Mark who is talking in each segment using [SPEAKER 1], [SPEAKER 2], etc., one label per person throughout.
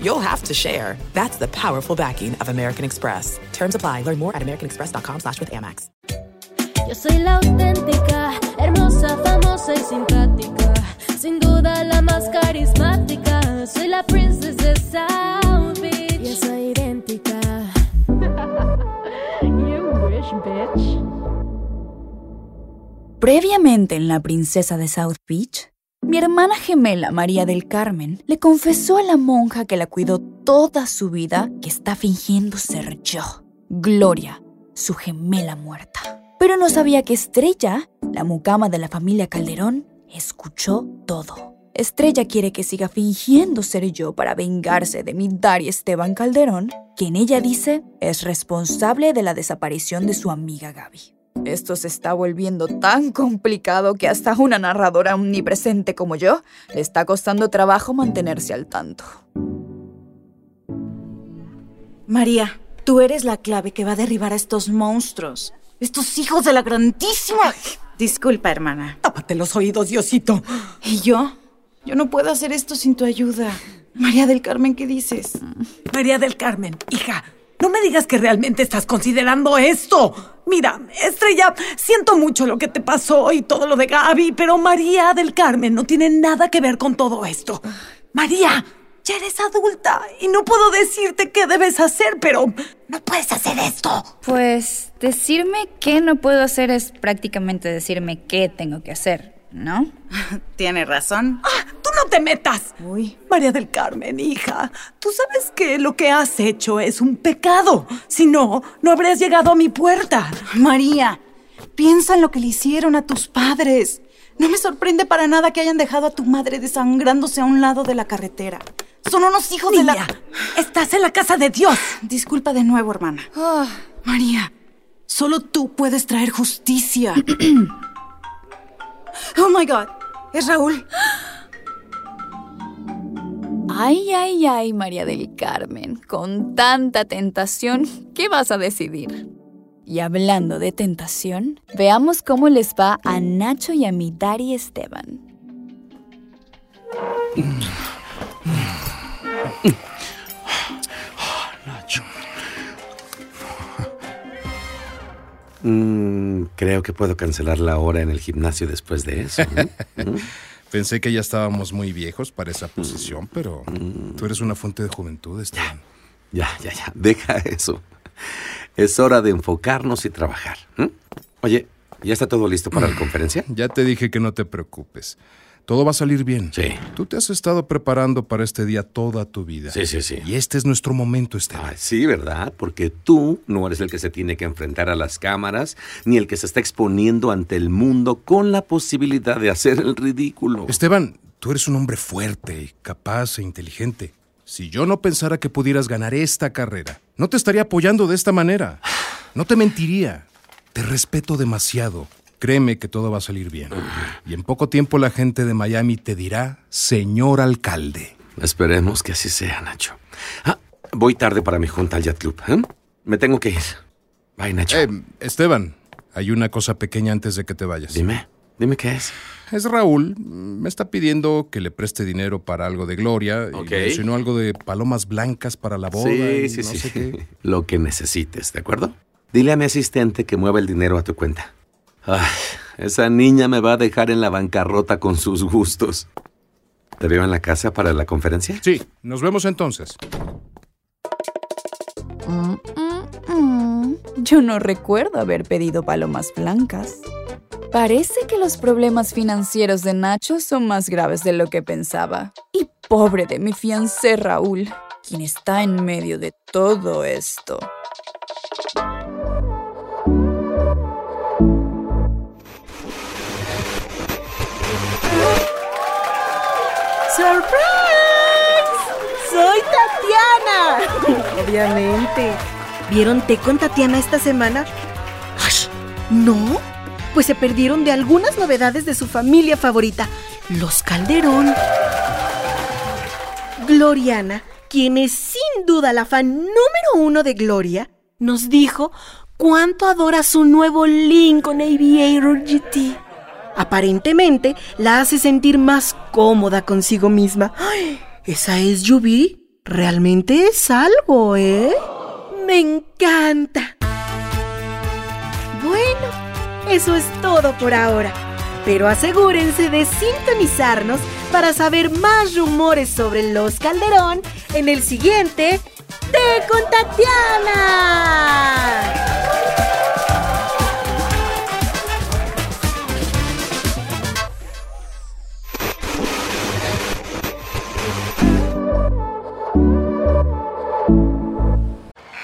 [SPEAKER 1] you'll have to share. That's the powerful backing of American Express. Terms apply. Learn more at americanexpress.com slash with Amex.
[SPEAKER 2] Yo soy la auténtica, hermosa, famosa y simpática. Sin duda la más carismática. Soy la princesa de South Beach. Yo soy idéntica. you wish, bitch.
[SPEAKER 3] Previamente en La Princesa de South Beach, mi hermana gemela María del Carmen le confesó a la monja que la cuidó toda su vida que está fingiendo ser yo, Gloria, su gemela muerta. Pero no sabía que Estrella, la mucama de la familia Calderón, escuchó todo. Estrella quiere que siga fingiendo ser yo para vengarse de mi Dari Esteban Calderón, quien ella dice es responsable de la desaparición de su amiga Gaby. Esto se está volviendo tan complicado que hasta una narradora omnipresente como yo le está costando trabajo mantenerse al tanto.
[SPEAKER 4] María, tú eres la clave que va a derribar a estos monstruos. Estos hijos de la grandísima. Disculpa, hermana.
[SPEAKER 5] Tápate los oídos, Diosito.
[SPEAKER 4] ¿Y yo? Yo no puedo hacer esto sin tu ayuda. María del Carmen, ¿qué dices?
[SPEAKER 5] María del Carmen, hija, no me digas que realmente estás considerando esto. Mira, Estrella, siento mucho lo que te pasó y todo lo de Gaby, pero María del Carmen no tiene nada que ver con todo esto. María, ya eres adulta y no puedo decirte qué debes hacer, pero no puedes hacer esto.
[SPEAKER 3] Pues decirme qué no puedo hacer es prácticamente decirme qué tengo que hacer, ¿no?
[SPEAKER 4] Tiene razón.
[SPEAKER 5] ¡Ah! ¡Tú no te metas!
[SPEAKER 4] Uy.
[SPEAKER 5] María del Carmen, hija, tú sabes que lo que has hecho es un pecado. Si no, no habrías llegado a mi puerta.
[SPEAKER 4] María, piensa en lo que le hicieron a tus padres. No me sorprende para nada que hayan dejado a tu madre desangrándose a un lado de la carretera. Son unos hijos
[SPEAKER 5] Niña,
[SPEAKER 4] de la...
[SPEAKER 5] estás en la casa de Dios.
[SPEAKER 4] Disculpa de nuevo, hermana. María, solo tú puedes traer justicia. oh my God, es Raúl.
[SPEAKER 3] Ay, ay, ay, María del Carmen, con tanta tentación, ¿qué vas a decidir? Y hablando de tentación, veamos cómo les va a Nacho y a mi Dari Esteban.
[SPEAKER 6] Nacho. Mm, creo que puedo cancelar la hora en el gimnasio después de eso. ¿no? ¿Mm?
[SPEAKER 7] Pensé que ya estábamos muy viejos para esa posición, pero tú eres una fuente de juventud, Esteban.
[SPEAKER 6] Ya, ya, ya. Deja eso. Es hora de enfocarnos y trabajar. Oye, ¿ya está todo listo para la conferencia?
[SPEAKER 7] Ya te dije que no te preocupes. Todo va a salir bien.
[SPEAKER 6] Sí.
[SPEAKER 7] Tú te has estado preparando para este día toda tu vida.
[SPEAKER 6] Sí, sí, sí.
[SPEAKER 7] Y este es nuestro momento, Esteban.
[SPEAKER 6] Ay, sí, ¿verdad? Porque tú no eres el que se tiene que enfrentar a las cámaras, ni el que se está exponiendo ante el mundo con la posibilidad de hacer el ridículo.
[SPEAKER 7] Esteban, tú eres un hombre fuerte, capaz e inteligente. Si yo no pensara que pudieras ganar esta carrera, no te estaría apoyando de esta manera. No te mentiría. Te respeto demasiado. Créeme que todo va a salir bien. Y en poco tiempo la gente de Miami te dirá, señor alcalde.
[SPEAKER 6] Esperemos que así sea, Nacho. Ah, voy tarde para mi junta al Yacht Club. ¿eh? Me tengo que ir. Bye, Nacho.
[SPEAKER 7] Eh, Esteban, hay una cosa pequeña antes de que te vayas.
[SPEAKER 6] Dime, dime qué es.
[SPEAKER 7] Es Raúl. Me está pidiendo que le preste dinero para algo de Gloria.
[SPEAKER 6] Ok.
[SPEAKER 7] Y algo de palomas blancas para la boda.
[SPEAKER 6] Sí, sí,
[SPEAKER 7] no
[SPEAKER 6] sí.
[SPEAKER 7] sé qué.
[SPEAKER 6] Lo que necesites, ¿de acuerdo? Dile a mi asistente que mueva el dinero a tu cuenta. Ay, esa niña me va a dejar en la bancarrota con sus gustos. ¿Te veo en la casa para la conferencia?
[SPEAKER 7] Sí, nos vemos entonces.
[SPEAKER 3] Mm, mm, mm. Yo no recuerdo haber pedido palomas blancas. Parece que los problemas financieros de Nacho son más graves de lo que pensaba. Y pobre de mi fiancé Raúl, quien está en medio de todo esto.
[SPEAKER 8] ¡Surprise! ¡Soy Tatiana! Obviamente. ¿Vieron Té con Tatiana esta semana? ¡Ash! ¿No? Pues se perdieron de algunas novedades de su familia favorita, los Calderón. Gloriana, quien es sin duda la fan número uno de Gloria, nos dijo cuánto adora su nuevo Lincoln Aviator GT. Aparentemente la hace sentir más cómoda consigo misma. ¿Esa es Yubi? Realmente es algo, ¿eh? Me encanta. Bueno, eso es todo por ahora. Pero asegúrense de sintonizarnos para saber más rumores sobre los Calderón en el siguiente de Contactiana.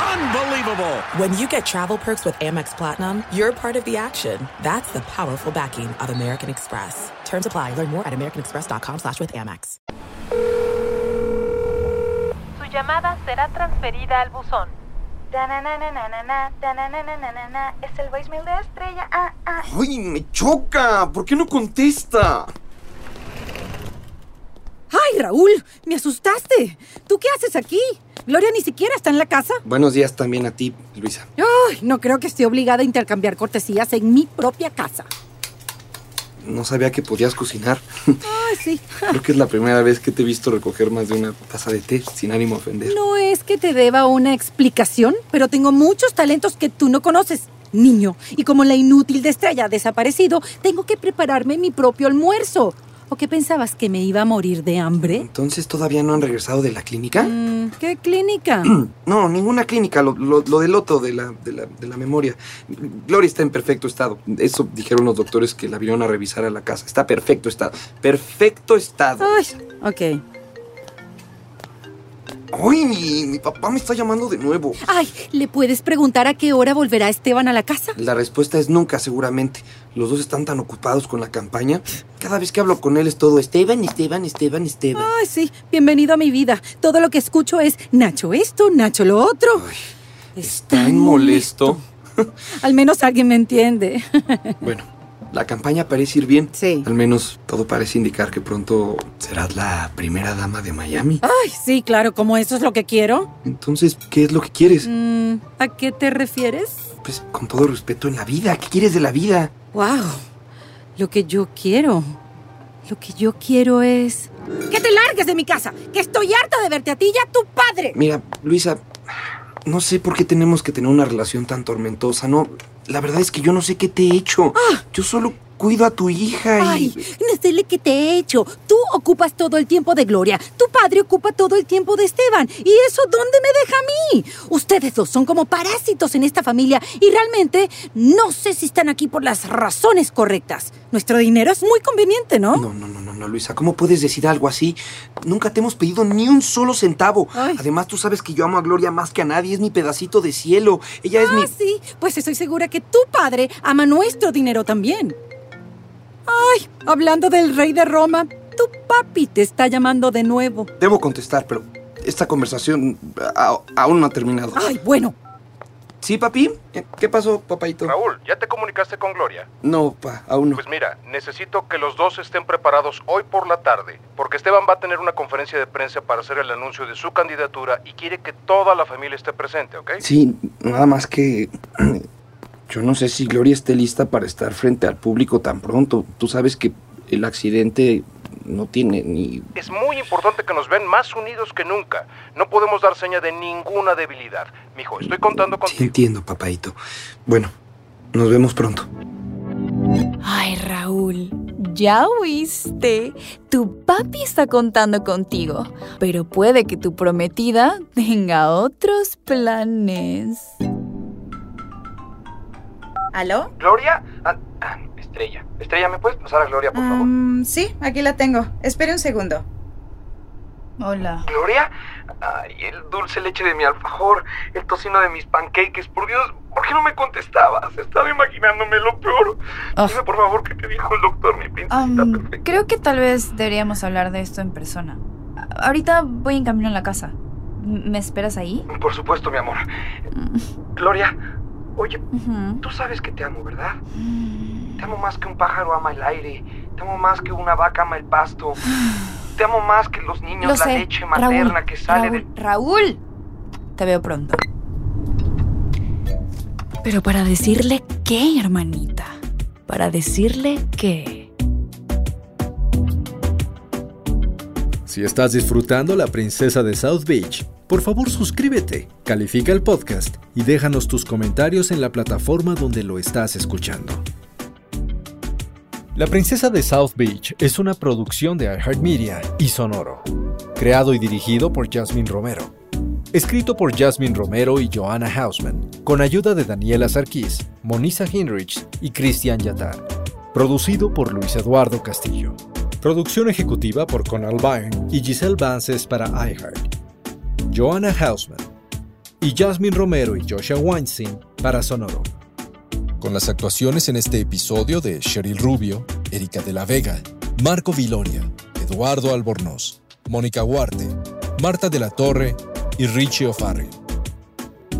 [SPEAKER 9] Unbelievable!
[SPEAKER 1] When you get travel perks with Amex Platinum, you're part of the action. That's the powerful backing of American Express. Terms apply. Learn more at americanexpress.com slash with Amex.
[SPEAKER 10] Su llamada será transferida al buzón.
[SPEAKER 11] Es el voicemail de Estrella. Ah, ah.
[SPEAKER 12] ¡Ay, me choca! ¿Por qué no contesta?
[SPEAKER 13] ¡Ay, Raúl! ¡Me asustaste! ¿Tú qué haces aquí? Gloria ni siquiera está en la casa.
[SPEAKER 12] Buenos días también a ti, Luisa.
[SPEAKER 13] Ay, no creo que esté obligada a intercambiar cortesías en mi propia casa.
[SPEAKER 12] No sabía que podías cocinar.
[SPEAKER 13] Ay, sí.
[SPEAKER 12] Creo que es la primera vez que te he visto recoger más de una taza de té, sin ánimo a ofender.
[SPEAKER 13] No es que te deba una explicación, pero tengo muchos talentos que tú no conoces, niño. Y como la inútil de estrella ha desaparecido, tengo que prepararme mi propio almuerzo. ¿O qué pensabas que me iba a morir de hambre?
[SPEAKER 12] ¿Entonces todavía no han regresado de la clínica?
[SPEAKER 13] Mm, ¿Qué clínica?
[SPEAKER 12] No, ninguna clínica, lo, lo- lo del loto de la, de, la, de la memoria. Gloria está en perfecto estado. Eso dijeron los doctores que la vinieron a revisar a la casa. Está perfecto estado. Perfecto estado.
[SPEAKER 13] Ay, ok.
[SPEAKER 12] ¡Ay, mi, mi papá me está llamando de nuevo!
[SPEAKER 13] Ay, ¿le puedes preguntar a qué hora volverá Esteban a la casa?
[SPEAKER 12] La respuesta es nunca, seguramente. Los dos están tan ocupados con la campaña. Cada vez que hablo con él es todo Esteban, Esteban, Esteban, Esteban.
[SPEAKER 13] Ay, sí, bienvenido a mi vida. Todo lo que escucho es Nacho esto, Nacho lo otro. es
[SPEAKER 12] Tan molesto.
[SPEAKER 13] Al menos alguien me entiende.
[SPEAKER 12] Bueno, la campaña parece ir bien.
[SPEAKER 13] Sí.
[SPEAKER 12] Al menos todo parece indicar que pronto serás la primera dama de Miami.
[SPEAKER 13] Ay, sí, claro, como eso es lo que quiero.
[SPEAKER 12] Entonces, ¿qué es lo que quieres?
[SPEAKER 13] Mm, ¿A qué te refieres?
[SPEAKER 12] Pues con todo respeto en la vida. ¿Qué quieres de la vida?
[SPEAKER 13] Wow, lo que yo quiero. Lo que yo quiero es... ¡Que te largues de mi casa! ¡Que estoy harta de verte a ti y a tu padre!
[SPEAKER 12] Mira, Luisa, no sé por qué tenemos que tener una relación tan tormentosa, ¿no? La verdad es que yo no sé qué te he hecho. Yo solo cuido a tu hija y...
[SPEAKER 13] Ay, no sé que te he hecho. Tú ocupas todo el tiempo de Gloria. Tu padre ocupa todo el tiempo de Esteban. ¿Y eso dónde me deja a mí? Ustedes dos son como parásitos en esta familia y realmente no sé si están aquí por las razones correctas. Nuestro dinero es muy conveniente, ¿no?
[SPEAKER 12] No, no, no, no, Luisa, ¿cómo puedes decir algo así? Nunca te hemos pedido ni un solo centavo. Además, tú sabes que yo amo a Gloria más que a nadie, es mi pedacito de cielo. Ella es
[SPEAKER 13] ah,
[SPEAKER 12] mi...
[SPEAKER 13] sí, pues estoy segura que tu padre ama nuestro dinero también. Ay, hablando del rey de Roma, tu papi te está llamando de nuevo.
[SPEAKER 12] Debo contestar, pero esta conversación aún no ha terminado.
[SPEAKER 13] Ay, bueno.
[SPEAKER 12] ¿Sí, papi? ¿Qué- ¿Qué pasó, papaito?
[SPEAKER 7] Raúl, ¿ya te comunicaste con Gloria?
[SPEAKER 12] No, pa, aún no.
[SPEAKER 7] Pues mira, necesito que los dos estén preparados hoy por la tarde, porque Esteban va a tener una conferencia de prensa para hacer el anuncio de su candidatura y quiere que toda la familia esté presente, ¿ok?
[SPEAKER 12] Sí, nada más que... Yo no sé si Gloria esté lista para estar frente al público tan pronto. Tú sabes que el accidente no tiene ni...
[SPEAKER 7] Es muy importante que nos ven más unidos que nunca. No podemos dar seña de ninguna debilidad. Mijo, estoy contando con...
[SPEAKER 12] Sí entiendo, papaito. Bueno, nos vemos pronto.
[SPEAKER 3] Ay, Raúl, ya oíste. Tu papi está contando contigo, pero puede que tu prometida tenga otros planes.
[SPEAKER 4] ¿Aló?
[SPEAKER 12] ¿Gloria? Ah, ah, Estrella. Estrella, ¿me puedes pasar a Gloria, por favor?
[SPEAKER 4] Mm, sí, aquí la tengo. Espere un segundo.
[SPEAKER 3] Hola.
[SPEAKER 12] ¿Gloria? Ay, el dulce leche de mi alfajor, el tocino de mis pancakes. Por Dios, ¿por qué no me contestabas? Estaba imaginándome lo peor. Dime, por favor, qué te dijo el doctor, mi princesa.
[SPEAKER 3] Am, creo que tal vez deberíamos hablar de esto en persona. Ahorita voy en camino a la casa. ¿Me esperas ahí?
[SPEAKER 12] Por supuesto, mi amor. Gloria, oye, tú sabes que te amo, ¿verdad? Te amo más que un pájaro ama el aire. Te amo más que una vaca ama el pasto. Te amo más que los niños,
[SPEAKER 3] Lo
[SPEAKER 12] la
[SPEAKER 3] sé.
[SPEAKER 12] leche materna
[SPEAKER 3] Raúl,
[SPEAKER 12] que sale
[SPEAKER 3] Raúl,
[SPEAKER 12] del...
[SPEAKER 3] Raúl, te veo pronto. Pero para decirle qué, hermanita. Para decirle qué.
[SPEAKER 14] Si estás disfrutando La Princesa de South Beach, por favor suscríbete, califica el podcast y déjanos tus comentarios en la plataforma donde lo estás escuchando. La Princesa de South Beach es una producción de iHeartMedia y Sonoro, creado y dirigido por Jasmine Romero. Escrito por Jasmine Romero y Joanna Hausman, con ayuda de Daniela Sarkis, Monisa Hinrich y Christian Yatar. Producido por Luis Eduardo Castillo. Producción ejecutiva por Conal Byrne y Giselle Vances para iHeart. Joanna Hausman y Jasmine Romero y Joshua Weinstein para Sonoro. Con las actuaciones en este episodio de Cheryl Rubio, Erika de la Vega, Marco Viloria, Eduardo Albornoz, Mónica Huarte, Marta de la Torre y Richie O'Farrell.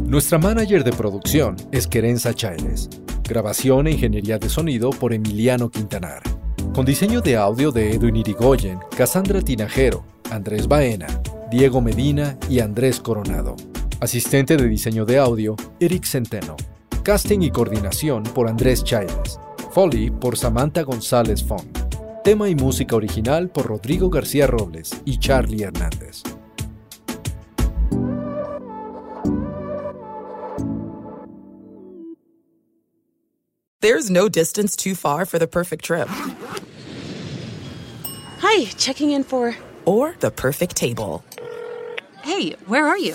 [SPEAKER 14] Nuestra manager de producción es Querenza Chailes. Grabación e ingeniería de sonido por Emiliano Quintanar. Con diseño de audio de Edwin Irigoyen, Cassandra Tinajero, Andrés Baena, Diego Medina y Andrés Coronado. Asistente de diseño de audio, Eric Centeno. Casting y coordinación por Andrés Chávez. Foley por Samantha González Fong. Tema y música original por Rodrigo García Robles y Charlie Hernández.
[SPEAKER 1] There's no distance too far for the perfect trip.
[SPEAKER 15] Hi, checking in for.
[SPEAKER 1] Or the perfect table.
[SPEAKER 16] Hey, where are you?